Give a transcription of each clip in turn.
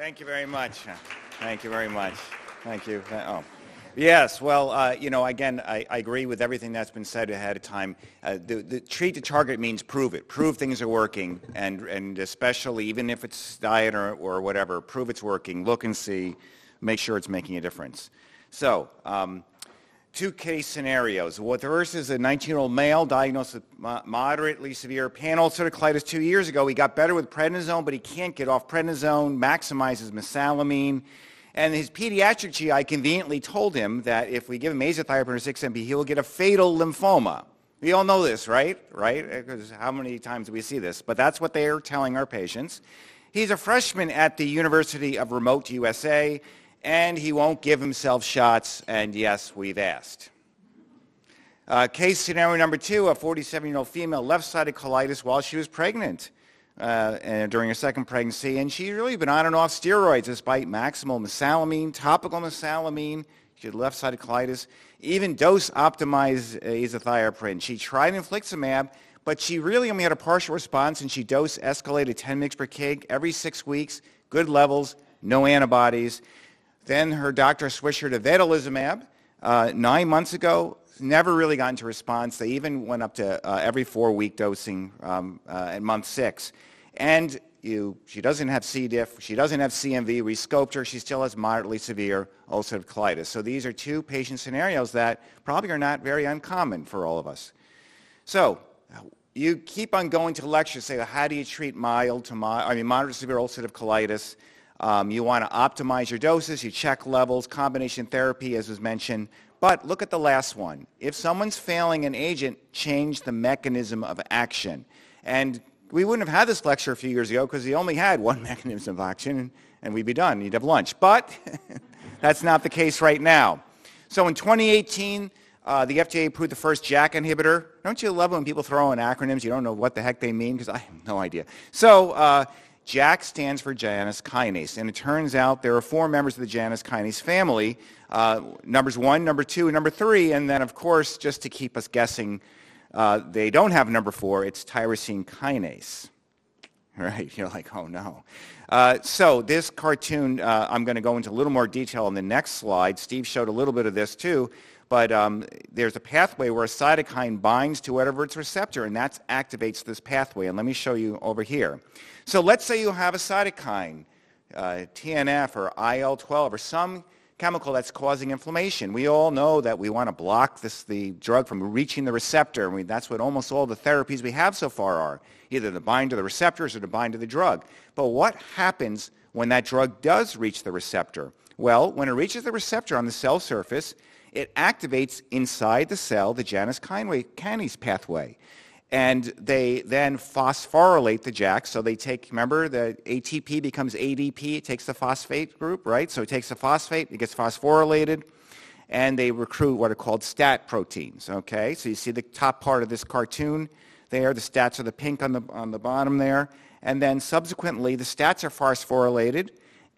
Thank you very much. Thank you very much. Thank you. Oh. Yes, well, uh, you know, again, I, I, agree with everything that's been said ahead of time. Uh, the, the, treat to target means prove it. Prove things are working, and, and especially even if it's diet or, or whatever, prove it's working. Look and see. Make sure it's making a difference. So, um, two case scenarios. What the first is a 19-year-old male diagnosed with moderately severe pan-ulcerative colitis two years ago. He got better with prednisone, but he can't get off prednisone, maximizes mesalamine. And his pediatric GI conveniently told him that if we give him azathioprine or 6-MP, he will get a fatal lymphoma. We all know this, right? Right? Because how many times do we see this? But that's what they are telling our patients. He's a freshman at the University of Remote USA, and he won't give himself shots, and yes, we've asked. Uh, case scenario number two, a 47-year-old female left-sided colitis while she was pregnant uh, during her second pregnancy, and she's really been on and off steroids despite maximal mesalamine, topical mesalamine. She had left-sided colitis, even dose-optimized azathioprine. She tried infliximab, but she really only had a partial response, and she dose escalated 10 mg per kg every six weeks, good levels, no antibodies. Then her doctor switched her to vedolizumab uh, nine months ago. Never really got into response. They even went up to uh, every four-week dosing um, uh, at month six. And you, she doesn't have C. diff, she doesn't have CMV, we scoped her, she still has moderately severe ulcerative colitis. So these are two patient scenarios that probably are not very uncommon for all of us. So you keep on going to lectures, say, how do you treat mild to mild, I mean, moderate severe ulcerative colitis? Um, you want to optimize your doses, you check levels, combination therapy, as was mentioned. But look at the last one. If someone's failing an agent, change the mechanism of action. And we wouldn't have had this lecture a few years ago because he only had one mechanism of action and we'd be done. You'd have lunch. But that's not the case right now. So in 2018, uh, the FDA approved the first JAK inhibitor. Don't you love when people throw in acronyms? You don't know what the heck they mean because I have no idea. So uh, JAK stands for Janus kinase. And it turns out there are four members of the Janus kinase family, uh, numbers one, number two, and number three. And then, of course, just to keep us guessing, uh, they don't have number four, it's tyrosine kinase. Right? You're like, oh no. Uh, so this cartoon, uh, I'm going to go into a little more detail in the next slide. Steve showed a little bit of this too, but um, there's a pathway where a cytokine binds to whatever its receptor, and that activates this pathway. And let me show you over here. So let's say you have a cytokine, uh, TNF or IL-12 or some chemical that's causing inflammation. We all know that we want to block this, the drug from reaching the receptor. I mean, that's what almost all the therapies we have so far are, either to bind to the receptors or to bind to the drug. But what happens when that drug does reach the receptor? Well, when it reaches the receptor on the cell surface, it activates inside the cell the Janus kinase pathway and they then phosphorylate the JAK. So they take, remember, the ATP becomes ADP. It takes the phosphate group, right? So it takes the phosphate, it gets phosphorylated, and they recruit what are called STAT proteins, okay? So you see the top part of this cartoon there. The STATs are the pink on the, on the bottom there. And then subsequently, the STATs are phosphorylated,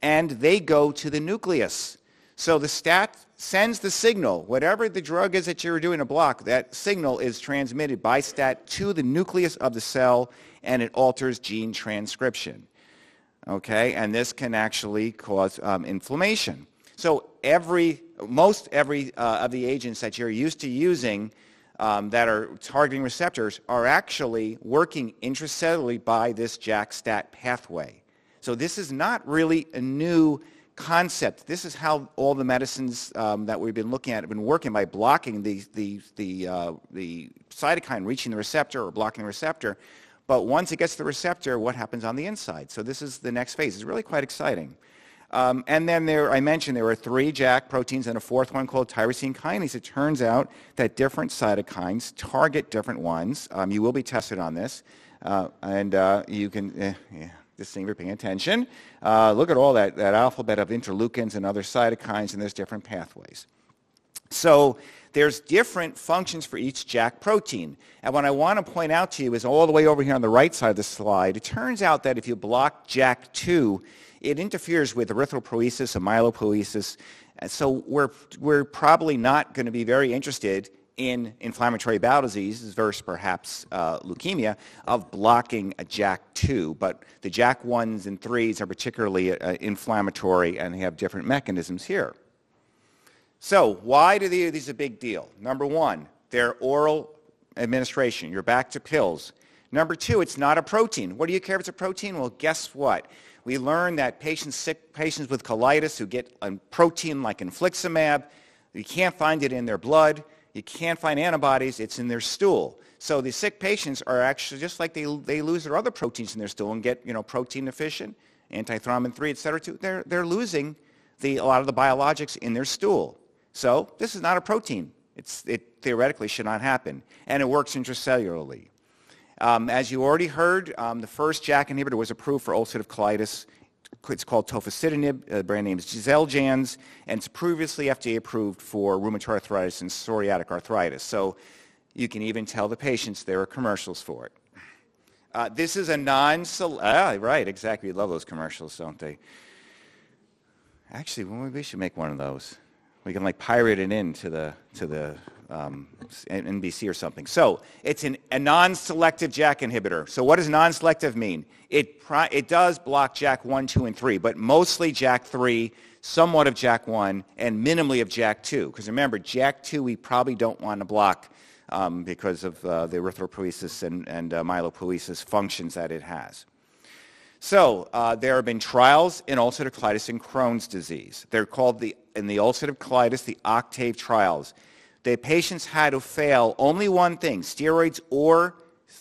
and they go to the nucleus. So the STAT sends the signal, whatever the drug is that you're doing to block, that signal is transmitted by STAT to the nucleus of the cell and it alters gene transcription. Okay, and this can actually cause um, inflammation. So every, most every uh, of the agents that you're used to using um, that are targeting receptors are actually working intracellularly by this JAK-STAT pathway. So this is not really a new concept. This is how all the medicines um, that we've been looking at have been working by blocking the, the, the, uh, the cytokine reaching the receptor or blocking the receptor. But once it gets to the receptor, what happens on the inside? So this is the next phase. It's really quite exciting. Um, and then there, I mentioned there were three JAK proteins and a fourth one called tyrosine kinase. It turns out that different cytokines target different ones. Um, you will be tested on this. Uh, and uh, you can, eh, yeah, just seeing you're paying attention. Uh, look at all that, that alphabet of interleukins and other cytokines, and there's different pathways. So there's different functions for each JAK protein. And what I want to point out to you is all the way over here on the right side of the slide, it turns out that if you block JAK2, it interferes with erythropoiesis and myelopoiesis. And so we're, we're probably not going to be very interested in inflammatory bowel diseases versus perhaps uh, leukemia of blocking a JAK2, but the JAK1s and 3s are particularly uh, inflammatory and they have different mechanisms here. So why do these a big deal? Number one, they're oral administration. You're back to pills. Number two, it's not a protein. What do you care if it's a protein? Well, guess what? We learned that patients, sick patients with colitis who get a protein like infliximab, you can't find it in their blood. You can't find antibodies. It's in their stool. So the sick patients are actually just like they, they lose their other proteins in their stool and get you know protein deficient, antithrombin 3, et cetera. Too. They're, they're losing the, a lot of the biologics in their stool. So this is not a protein. It's, it theoretically should not happen. And it works intracellularly. Um, as you already heard, um, the first JAK inhibitor was approved for ulcerative colitis. It's called tofacitinib. The brand name is Xeljanz, and it's previously FDA approved for rheumatoid arthritis and psoriatic arthritis. So you can even tell the patients there are commercials for it. Uh, this is a non ah, right, exactly. We love those commercials, don't they? Actually, we should make one of those. We can like pirate it into the to the um, NBC or something. So it's an, a non-selective JAK inhibitor. So what does non-selective mean? It, it does block JAK1, 2, and 3, but mostly JAK3, somewhat of JAK1, and minimally of JAK2. Because remember, JAK2 we probably don't want to block um, because of uh, the erythropoiesis and, and uh, myelopoiesis functions that it has. So uh, there have been trials in ulcerative colitis and Crohn's disease. They're called the, in the ulcerative colitis, the OCTAVE trials the patients had to fail only one thing, steroids or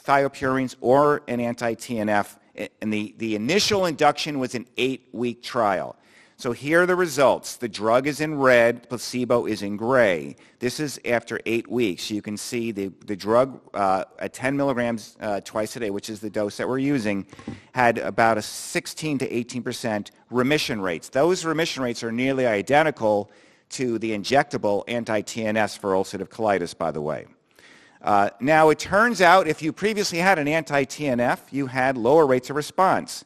thiopurines or an anti-TNF. And the, the initial induction was an eight-week trial. So here are the results. The drug is in red, placebo is in gray. This is after eight weeks. You can see the, the drug uh, at 10 milligrams uh, twice a day, which is the dose that we're using, had about a 16 to 18% remission rates. Those remission rates are nearly identical to the injectable anti-TNFs for ulcerative colitis, by the way. Uh, now, it turns out if you previously had an anti-TNF, you had lower rates of response.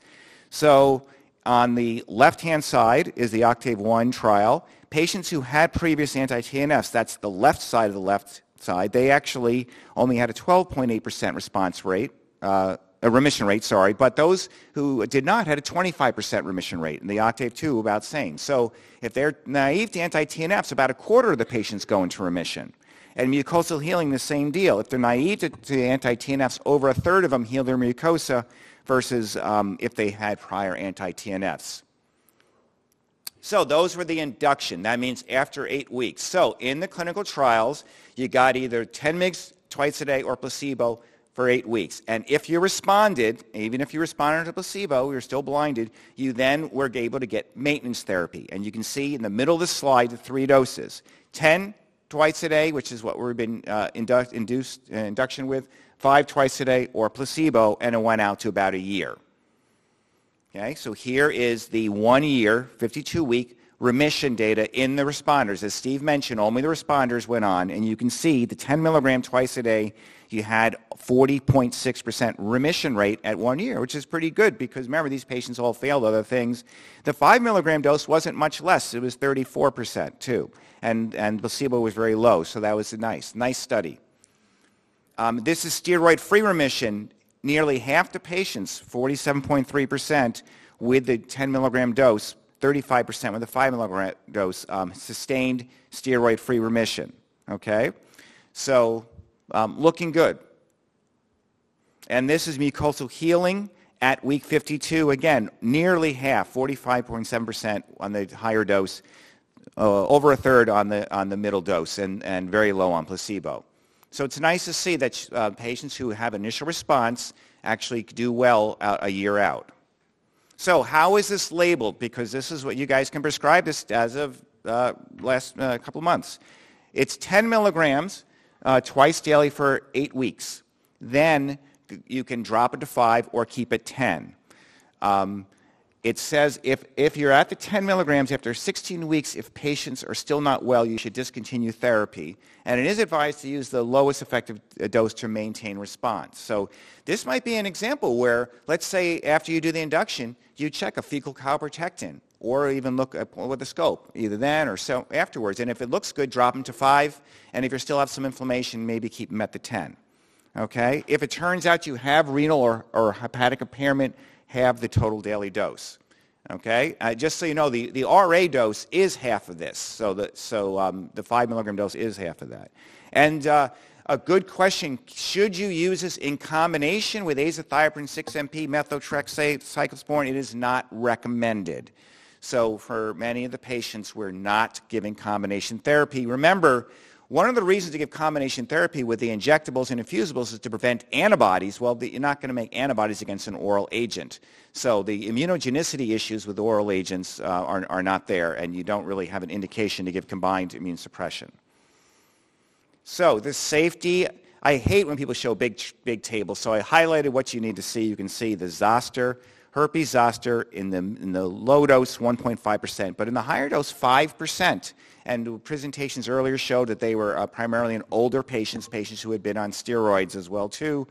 So on the left-hand side is the Octave 1 trial. Patients who had previous anti-TNFs, that's the left side of the left side, they actually only had a 12.8% response rate uh, a remission rate, sorry, but those who did not had a 25% remission rate, and the Octave 2 about the same. So if they're naive to anti-TNFs, about a quarter of the patients go into remission. And mucosal healing, the same deal. If they're naive to, to anti-TNFs, over a third of them heal their mucosa versus um, if they had prior anti-TNFs. So those were the induction. That means after eight weeks. So in the clinical trials, you got either 10 mg twice a day or placebo for eight weeks. And if you responded, even if you responded to placebo, you're still blinded, you then were able to get maintenance therapy. And you can see in the middle of the slide the three doses. 10 twice a day, which is what we've been uh, indu- induced, uh, induction with, five twice a day, or placebo, and it went out to about a year. Okay, so here is the one year, 52 week remission data in the responders. As Steve mentioned, only the responders went on, and you can see the 10 milligram twice a day you had 40.6% remission rate at one year, which is pretty good because remember, these patients all failed other things. The 5 milligram dose wasn't much less. It was 34% too. And, and placebo was very low, so that was a nice, nice study. Um, this is steroid-free remission. Nearly half the patients, 47.3%, with the 10 milligram dose, 35% with the 5 milligram dose, um, sustained steroid-free remission. Okay? So um, looking good. And this is mucosal healing at week 52. Again, nearly half, 45.7% on the higher dose, uh, over a third on the, on the middle dose, and, and very low on placebo. So it's nice to see that uh, patients who have initial response actually do well a year out. So how is this labeled? Because this is what you guys can prescribe this as of uh, last uh, couple months. It's 10 milligrams uh, twice daily for eight weeks. Then you can drop it to five or keep it 10. Um, it says if, if you're at the 10 milligrams after 16 weeks, if patients are still not well, you should discontinue therapy. And it is advised to use the lowest effective uh, dose to maintain response. So this might be an example where, let's say after you do the induction, you check a fecal calprotectin or even look at, with the scope, either then or so afterwards. And if it looks good, drop them to 5. And if you still have some inflammation, maybe keep them at the 10. Okay? If it turns out you have renal or, or hepatic impairment, have the total daily dose. Okay? Uh, just so you know, the, the RA dose is half of this. So the, so, um, the 5 milligram dose is half of that. And uh, a good question, should you use this in combination with azathioprine 6-MP, methotrexate, cyclosporin? It is not recommended. So for many of the patients, we're not giving combination therapy. Remember, one of the reasons to give combination therapy with the injectables and infusibles is to prevent antibodies. Well, you're not going to make antibodies against an oral agent. So the immunogenicity issues with oral agents uh, are, are not there, and you don't really have an indication to give combined immune suppression. So the safety, I hate when people show big, big tables, so I highlighted what you need to see. You can see the zoster, herpes zoster in the, in the low dose, 1.5%, but in the higher dose, 5%. And presentations earlier showed that they were uh, primarily in older patients, patients who had been on steroids as well too.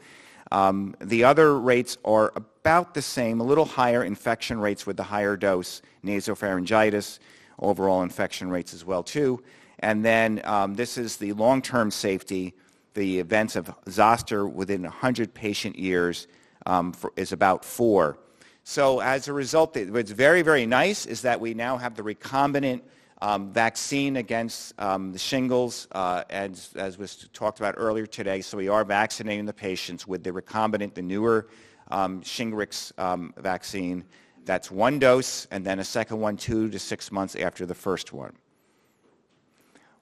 Um, the other rates are about the same, a little higher infection rates with the higher dose, nasopharyngitis, overall infection rates as well too. And then um, this is the long-term safety. The events of zoster within 100 patient years um, for, is about four. So as a result, what's very, very nice is that we now have the recombinant um, vaccine against um, the shingles, uh, as, as, was talked about earlier today. So we are vaccinating the patients with the recombinant, the newer um, Shingrix um, vaccine. That's one dose, and then a second one two to six months after the first one.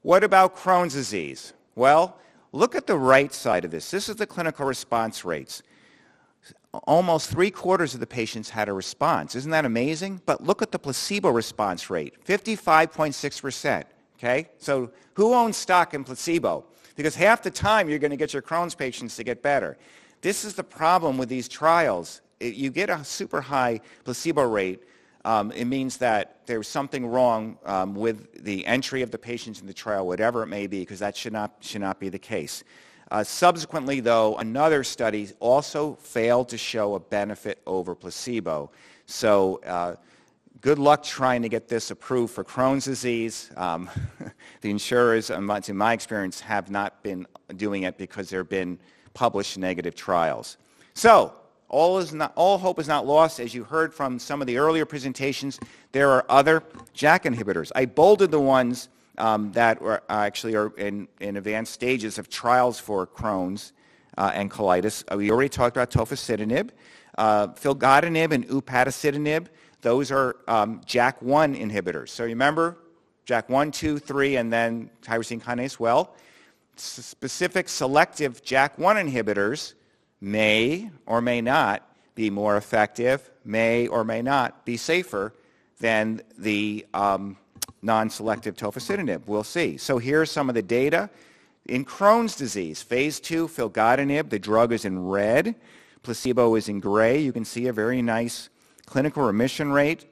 What about Crohn's disease? Well, look at the right side of this. This is the clinical response rates. Almost three quarters of the patients had a response. Isn't that amazing? But look at the placebo response rate, 55.6%. Okay? So who owns stock in placebo? Because half the time you're going to get your Crohn's patients to get better. This is the problem with these trials. You get a super high placebo rate, um, it means that there's something wrong um, with the entry of the patients in the trial, whatever it may be, because that should not, should not be the case. Uh, subsequently, though, another study also failed to show a benefit over placebo. So uh, good luck trying to get this approved for Crohn's disease. Um, the insurers, in my experience, have not been doing it because there have been published negative trials. So all, is not, all hope is not lost. As you heard from some of the earlier presentations, there are other JAK inhibitors. I bolded the ones um, that are actually are in, in advanced stages of trials for Crohn's uh, and colitis. Uh, we already talked about tofacitinib. Uh, filgotinib and upadacitinib, those are um, JAK1 inhibitors. So you remember, JAK1, 2, 3, and then tyrosine kinase. Well, specific selective JAK1 inhibitors may or may not be more effective, may or may not be safer than the um, non-selective tofacitinib. We'll see. So here's some of the data. In Crohn's disease, phase two, filgotinib, the drug is in red. Placebo is in gray. You can see a very nice clinical remission rate.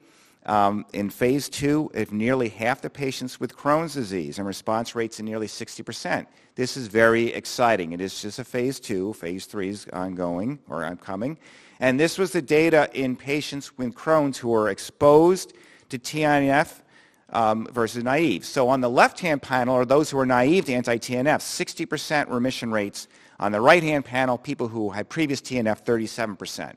Um, in phase two, if nearly half the patients with Crohn's disease and response rates in nearly 60%. This is very exciting. It is just a phase two. Phase three is ongoing or upcoming. And this was the data in patients with Crohn's who were exposed to TNF um, versus naive. So on the left-hand panel are those who are naive to anti-TNF, 60% remission rates. On the right-hand panel, people who had previous TNF, 37%.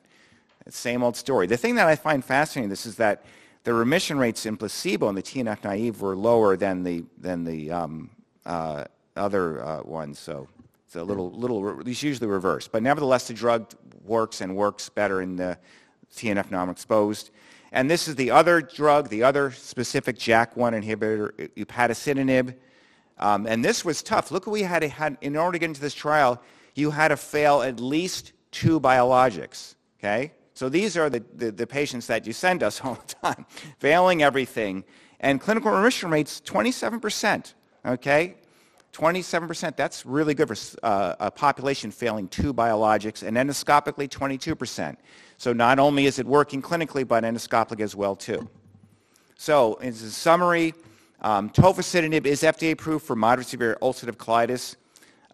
Same old story. The thing that I find fascinating this is that the remission rates in placebo and the TNF naive were lower than the than the um, uh, other uh, ones. So it's a little little it's usually reversed. But nevertheless, the drug works and works better in the TNF non-exposed. And this is the other drug, the other specific JAK1 inhibitor, upadacitinib. Um, and this was tough. Look we had, had in order to get into this trial, you had to fail at least two biologics. Okay? So these are the, the, the, patients that you send us all the time, failing everything. And clinical remission rates, 27%, okay? 27%, that's really good for uh, a population failing two biologics, and endoscopically, 22%. So not only is it working clinically, but endoscopically as well, too. So in summary, um, tofacitinib is FDA approved for moderate severe ulcerative colitis.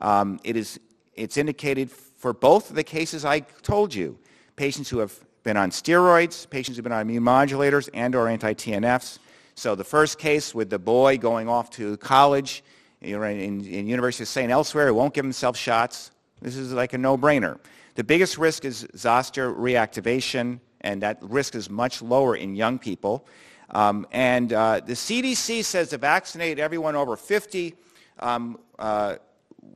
Um, it is, it's indicated for both of the cases I told you patients who have been on steroids, patients who've been on immune modulators and or anti-TNFs. So the first case with the boy going off to college you know, in, in University of St. Elsewhere, he won't give himself shots. This is like a no-brainer. The biggest risk is zoster reactivation, and that risk is much lower in young people. Um, and uh, the CDC says to vaccinate everyone over 50 um, uh,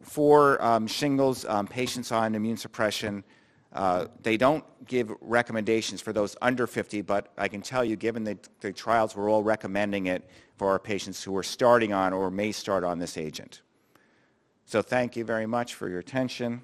for um, shingles um, patients on immune suppression. Uh, they don't give recommendations for those under 50, but I can tell you, given the, the trials, we're all recommending it for our patients who are starting on or may start on this agent. So thank you very much for your attention.